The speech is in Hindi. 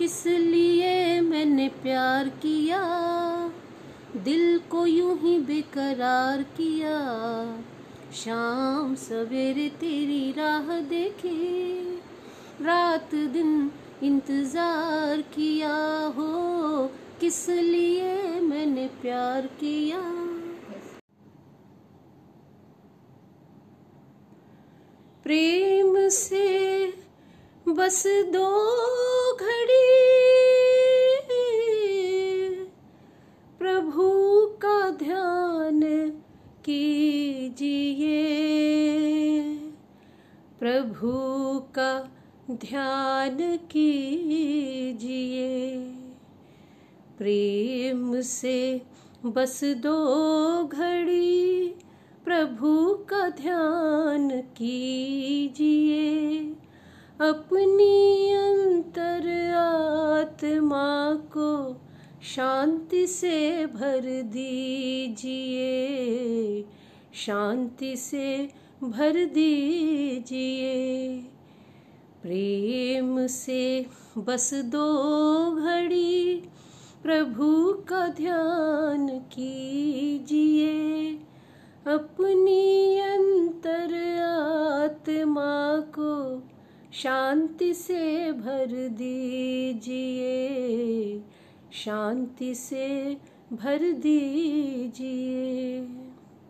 किस लिए मैंने प्यार किया? दिल को यूँ ही बेकरार किया। शाम सवेरे तेरी राह देखी। रात दिन इंतज़ार किया हो। किस लिए मैंने प्यार किया? प्रेम से बस दो कीजिए। प्रभु का ध्यान कीजिए। प्रेम से बस दो घड़ी, प्रभु का ध्यान कीजिए। अपनी अंतर आत्मा को शांति से भर दीजिए। शांति से भर दीजिए। प्रेम से बस दो घड़ी, प्रभु का ध्यान कीजिए। अपनी अंतर आत्मा को शांति से भर दीजिए। शांति से भर दीजिए।